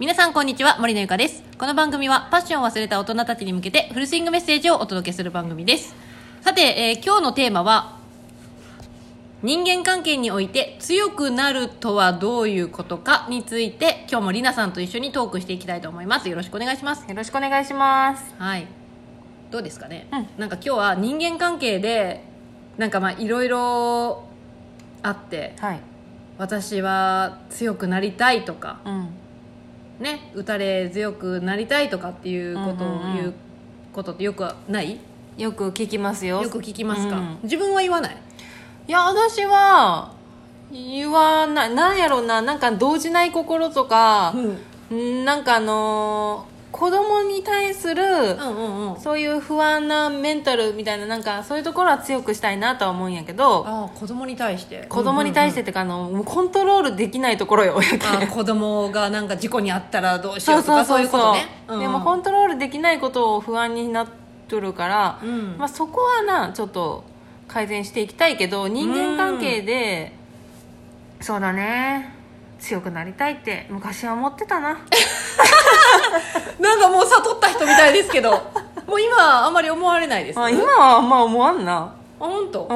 皆さんこんにちは森のゆかです。この番組はパッションを忘れた大人たちに向けてフルスイングメッセージをお届けする番組です。さて、えー今日のテーマは人間関係において強くなるとはどういうことかについて今日もりなさんと一緒にトークしていきたいと思います。よろしくお願いします。よろしくお願いします。はい。どうですかね、うん。なんか今日は人間関係でなんかまあいろいろあってはい。私は強くなりたいとかうんね打たれ強くなりたいとかっていうことを言うことってよくない？よく聞きますよ。よく聞きますか、うん。自分は言わない？いや私は言わない。なんやろうななんか動じない心とか、ん。なんかあのー子供に対する、うんうんうん。そういう不安なメンタルみたいななんかそういうところは強くしたいなとは思うんやけどああ子供に対して。子供に対してってかあのもうコントロールできないところよやけああ子供がなんか事故に遭ったらどうしようとかそういうことね。うんでもコントロールできないことを不安になっとるから、うん。まあ、そこはなちょっと改善していきたいけど人間関係で、そうだね。強くなりたいって昔は思ってたな なんかもう悟った人みたいですけどもう今はあんまり思われないです、ね、あ今はあんま思わんな。あ本当？う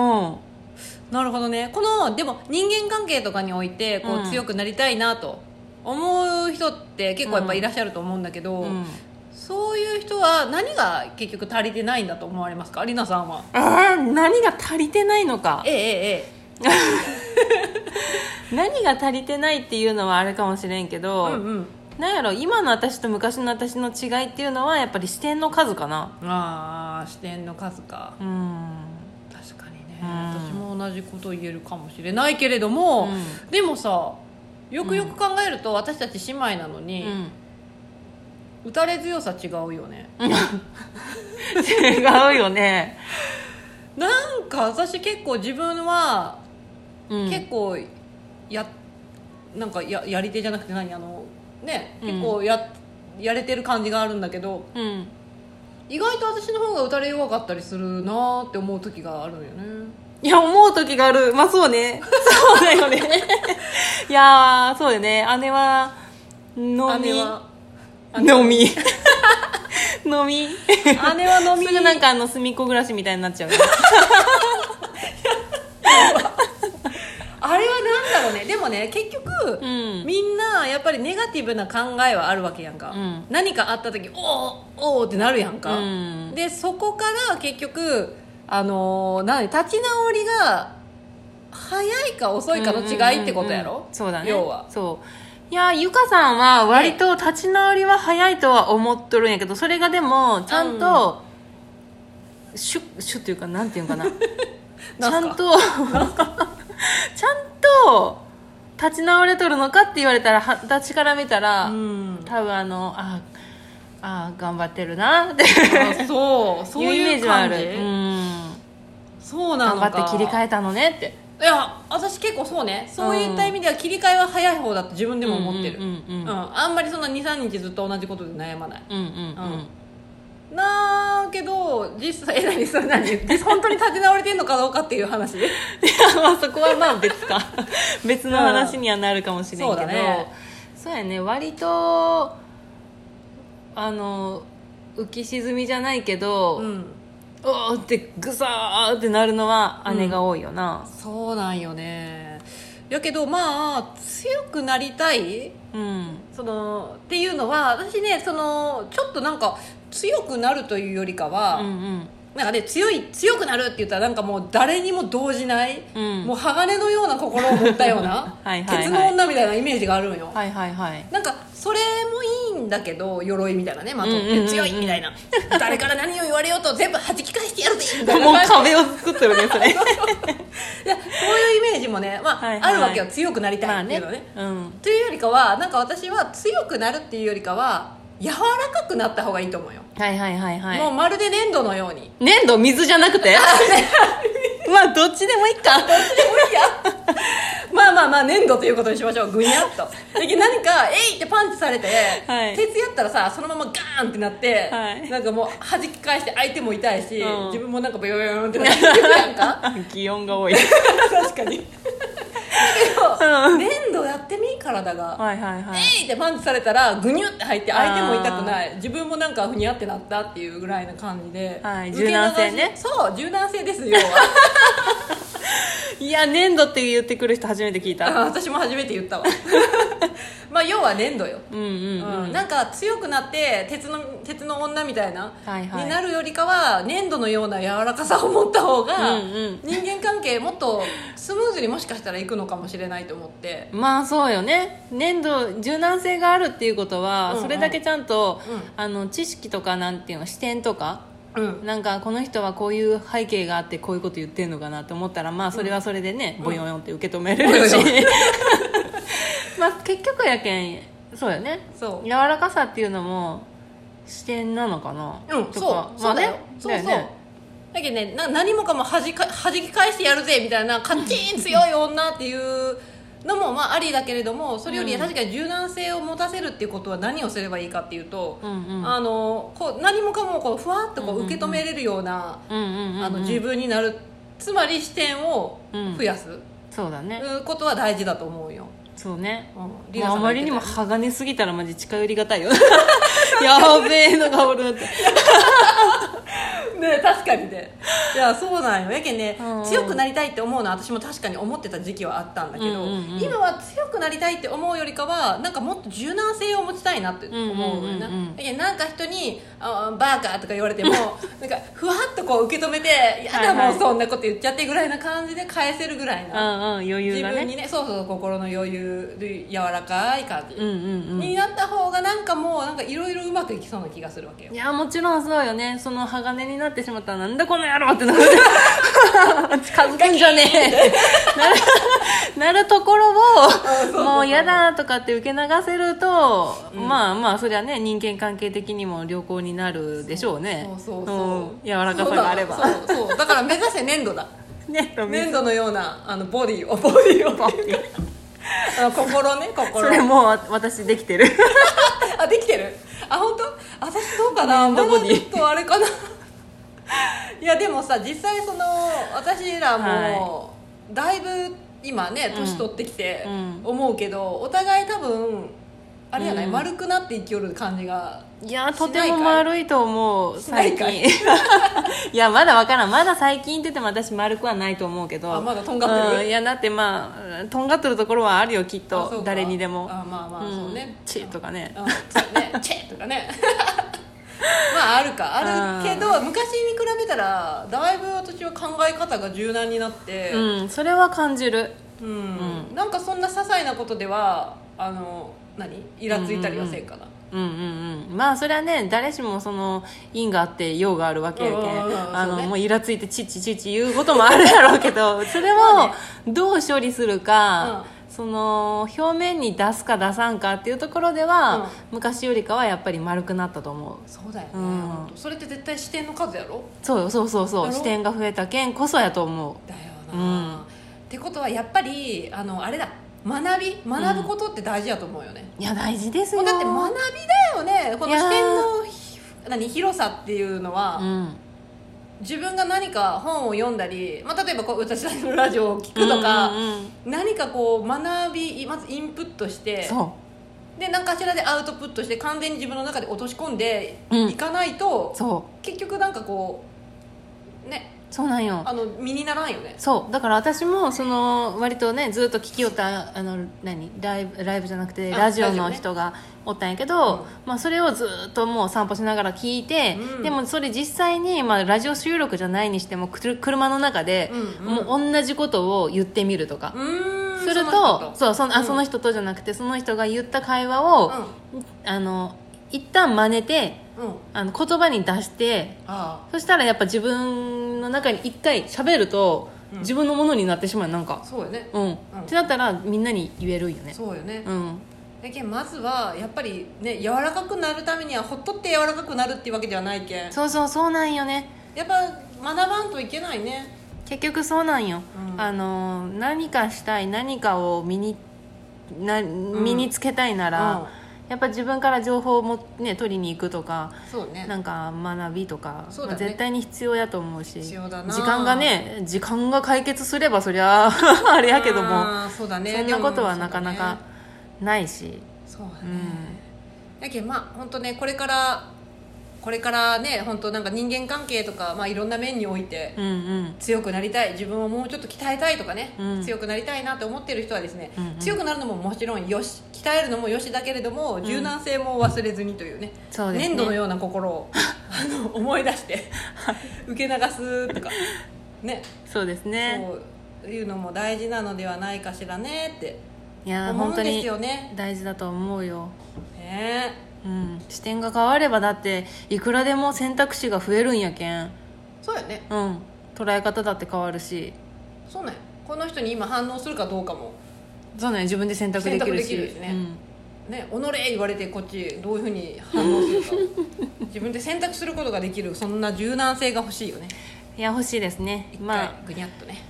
ん。なるほどね。このでも人間関係とかにおいてこう、うん。強くなりたいなと思う人って結構やっぱいらっしゃると思うんだけど、うん。そういう人は何が結局足りてないんだと思われますか？りなさんは。えー、何が足りてないのか。ええええ 何が足りてないっていうのはあれかもしれんけえど、うんうんなんやろ今の私と昔の私の違いっていうのはやっぱり視点の数かな。ああ視点の数か。うん。確かにね、うん。私も同じこと言えるかもしれないけれども、うん。でもさよくよく考えると私たち姉妹なのに、うん。打たれ強さ違うよね。違うよね、なんか私結構自分はうん、結構やなんかややり手じゃなくて何？あのねうん。結構や,、やれてる感じがあるんだけどうん。意外と私の方が打たれ弱かったりするなーって思う時があるのよね。いや思う時がある。まあそうね。そうだよね。いやーそうよね。姉は 飲み。姉は飲み。飲み。姉は飲み。すぐなんかあの隅っこ暮らしみたいになっちゃうねあれはなんだろうね結局、うん。みんなやっぱりネガティブな考えはあるわけやんか、うん。何かあった時おおおおってなるやんか、うん。でそこから結局あのー何立ち直りが早いか遅いかの違いってことやろ、うんうんうんうん。そうだね。要は。そう。いやゆかさんは割と立ち直りは早いとは思っとるんやけどそれがでもちゃんと、シュッシュッっていうかなんていうんかな。ち なんすか？ゃんとちゃんと 立ち直れとるのかって言われたらは私から見たら、うん。多分あのああ頑張ってるなって。あそう。そ ういうイメージはある。うん。そうなのか。頑張って切り替えたのねって。いや私結構そうね。そういった意味では切り替えは早い方だと自分でも思ってる。あんまりそんな23日ずっと同じことで悩まない。うんうん。うんなあけど実際 え何それ何？実本当に立ち直れてんのかどうかっていう話いやまあそこはまあ別か。別の話にはなるかもしれんけど、そうだね。そうやね。割とあの浮き沈みじゃないけど、うん。おーってグサーってなるのは姉が多いよな。そうなんよね。やけどまあ強くなりたい？うん。そのっていうのは私ねそのちょっとなんか強くなるというよりかは、うんうん。なんかね強い強くなるって言ったらなんかもう誰にも動じない、うん。もう鋼のような心を持ったような はいはいはい。鉄の女みたいなイメージがあるんよ、はいはいはい。なんかそれもいいんだけど鎧みたいなねまとって強いみたいな。誰から何を言われようと全部弾き返してやるぜみたいなもう壁を作ってるねそれ いやそういうイメージもね、まあはいはいあるわけよ強くなりたまあねいっていうのはね,、うん。というよりかはなんか私は強くなるっていうよりかは柔らかくなった方がいいと思うよ、はいはいはいはい。もうまるで粘土のように。粘土水じゃなくて？まあどっちでもいいか。まあまあまあ粘土ということにしましょう。ぐにゃっと。で何か「えい!」ってパンチされて、はい。鉄やったらさそのままガーンってなって、はい。なんかもう弾き返して相手も痛いし、うん。自分もなんかブヨヨヨンってなってるやんか擬音が多い確かにど粘土やってみ体が。はいはいはい。えいってパンチされたらグニュって入って相手も痛くない。自分もなんかふにゃってなったっていうぐらいな感じで、はい柔軟性ね。そう柔軟性ですよ いや粘土って言ってくる人初めて聞いた。私も初めて言ったわ。まあ要は粘土よ、うんうんなんか強くなって鉄の鉄の女みたいな、はいはい。になるよりかは粘土のような柔らかさを持った方が、うんうん。人間関係もっとスムーズにもしかしたらいくのかもしれないと思って。まあそうよね。粘土柔軟性があるっていうことは、うんうん。それだけちゃんと、うん。あの知識とかなんていうの視点とかうん。なんかこの人はこういう背景があってこういうこと言ってるのかなと思ったらまあそれはそれでね、ボヨヨンって受け止めれるし、ボヨヨまあ結局やけんそうよね。そう。柔らかさっていうのも視点なのかな、うんとそうかまあね。そうだよ。そうそう。だよねだけどねな何もかも弾か弾き返してやるぜみたいなカッチン強い女っていうのもまあありだけれどもそれよりうん確かに柔軟性を持たせるっていうことは何をすればいいかっていうと、うんうん。あのこう何もかもこうふわっとこう受け止めれるような、自分になるつまり視点を増やす、そうだね。うことは大事だと思うよ、そうね。うん、リまあ、まりにも鋼すぎたらマジ近寄りがたいよ。やべえのがおるって ね確かにね。いやそうなんよ。やけんね、うん。強くなりたいって思うのは私も確かに思ってた時期はあったんだけど、うんうんうん。今は強くなりたいって思うよりかはなんかもっと柔軟性を持ちたいなって思うよな、うんうんうんなんか人に「あバーカ」とか言われても なんかふわっとこう受け止めて「やだもうそんなこと言っちゃって」ぐらいな感じで返せるぐらいうんうんな、余裕がね。自分にねそうそう心の余裕で柔らかい感じ、うんうんうん。になった方がなんかもうなんかいろいろうまくいきそうな気がするわけよ。いやもちろんそうよね。その鋼になってしまったらなんだこの野郎ってなる。近づくんじゃねえなるところをもう嫌だとかって受け流せると、まあまあそりゃね人間関係的にも良好になるでしょうね。そうそうそう、ん。柔らかさがあれば。そうだ。そうだから目指せ粘土だ。ね粘土のようなあのボディをボディを。あの心ね心。それもうわ私できてる。あできてる？あ本当？私どうかな？粘土ボディ。まだちょっとあれかないやでもさ実際その私らも、だいぶ今ね年取ってきてうん。思うけど、お互い多分あれやない、うん。丸くなって生きよる感じがいやとても丸いと思う最近。いやまだわからん。まだ最近って言っても私丸くはないと思うけど。あまだとんがってる？うん。いやだってまあとんがってるところはあるよきっと。誰にでも。あまあまあ、んそうね。チーとかね。チェとかね まああるか。あるけど昔に比べたらだいぶ私は考え方が柔軟になってうんそれは感じる。うん。なんかそんな些細なことではあの何？イラついたりはせんかな、うんうんうん。まあそれはね誰しもその因があって用があるわけやけうんうんうん。んあの、もうイラついてチッチチッチ言うこともあるやろうけど それをどう処理するか、その表面に出すか出さんかっていうところでは、昔よりかはやっぱり丸くなったと思う。そうだよね、うん。それって絶対視点の数やろ？そうよそうそうそう。視点が増えたけんこそやと思う。だよな、うん。ってことはやっぱりあのあれだ。学び。学ぶことって大事やと思うよね、いや大事ですよ。だって学びだよね。この視点のひ何？広さっていうのは、うん自分が何か本を読んだり、まあ、例えばこう私たちのラジオを聞くとか、うんうんうん。何かこう学びまずインプットしてそで何かしらでアウトプットして完全に自分の中で落とし込んでうん。いかないとう、そう。結局なんかこうねそうなんよ。あの身にならんよね。そう。だから私もその割とねずっと聞きよったあの何ライブライブじゃなくてあラジオの人がおったんやけど、うん。まあ、それをずっともう散歩しながら聞いて、うん。でもそれ実際に、まあ、ラジオ収録じゃないにしても車の中で、うんうん。もう同じことを言ってみるとか。う、ーんするとそうそのあうん。その人とじゃなくてその人が言った会話を、あの一旦真似てうんうんあの言葉に出してあそしたらやっぱ自分の中に一回喋ると、うん。自分のものになってしまうなんか。あそうよね。うん、ってなったらみんなに言えるんよね。そうよね。うん。だけんまずはやっぱりね柔らかくなるためにはほっとって柔らかくなるっていうわけではないけん。そうそうそうなんよね。やっぱ学ばんといけないね。結局そうなんよ、うん。あの何かしたい何かを身にな身につけたいなら、うんやっぱ自分から情報をも、ね、取りに行くとかそうね。なんか学びとか、ね。まあ絶対に必要やと思うし必要だな。時間がね時間が解決すればそりゃ あれやけどもそうだね。そんなことはなかなかないし。そうだね。うんだけどまあ本当ねこれからこれからね本当なんか人間関係とか、まあ、いろんな面において強くなりたい自分をもうちょっと鍛えたいとかね、うん。強くなりたいなって思ってる人はですね、うんうん。強くなるのももちろんよし鍛えるのもよしだけれども柔軟性も忘れずにというね,、そうですね。粘土のような心を あの思い出して受け流すとかね。そうですね。そういうのも大事なのではないかしらねっていやー思うんです本当によね大事だと思うよ。ねうん。視点が変わればだっていくらでも選択肢が増えるんやけん。そうやね。うん。捉え方だって変わるし。そうね。この人に今反応するかどうかも。そうね。自分で選択できるし。選択できるしね。うん。ね、己言われてこっちどういうふうに反応するか。自分で選択することができるそんな柔軟性が欲しいよね。いや欲しいですね。一まあ回ぐにゃっとね。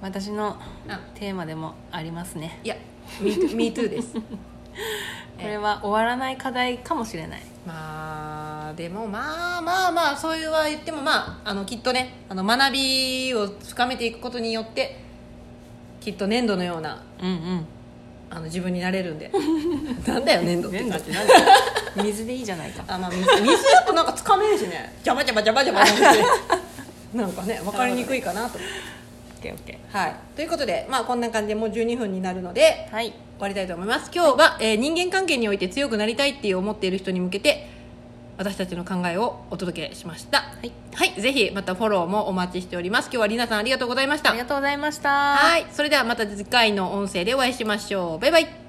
私のあテーマでもありますね。いや Me too, me too です これは終わらない課題かもしれない。まあでもまあまあまあそういうは言ってもまああのきっとねあの学びを深めていくことによってきっと粘土のようなうんうん。あの自分になれるんで。なんだよ粘土って。粘土って何？だ水でいいじゃないか。あまあ水水だとなんかつかめんしね。ジャバジャバジャバジャバなんて。なんかね分かりにくいかなと。思ってケーオッケはい。ということでまあこんな感じでもう12分になるのでーはい。終わりたいと思います。今日は、えー人間関係において強くなりたいっていう思っている人に向けて私たちの考えをお届けしました。はい、はい、ぜひまたフォローもお待ちしております。今日はりなさんありがとうございました。ありがとうございました。はい。それではまた次回の音声でお会いしましょう。バイバイ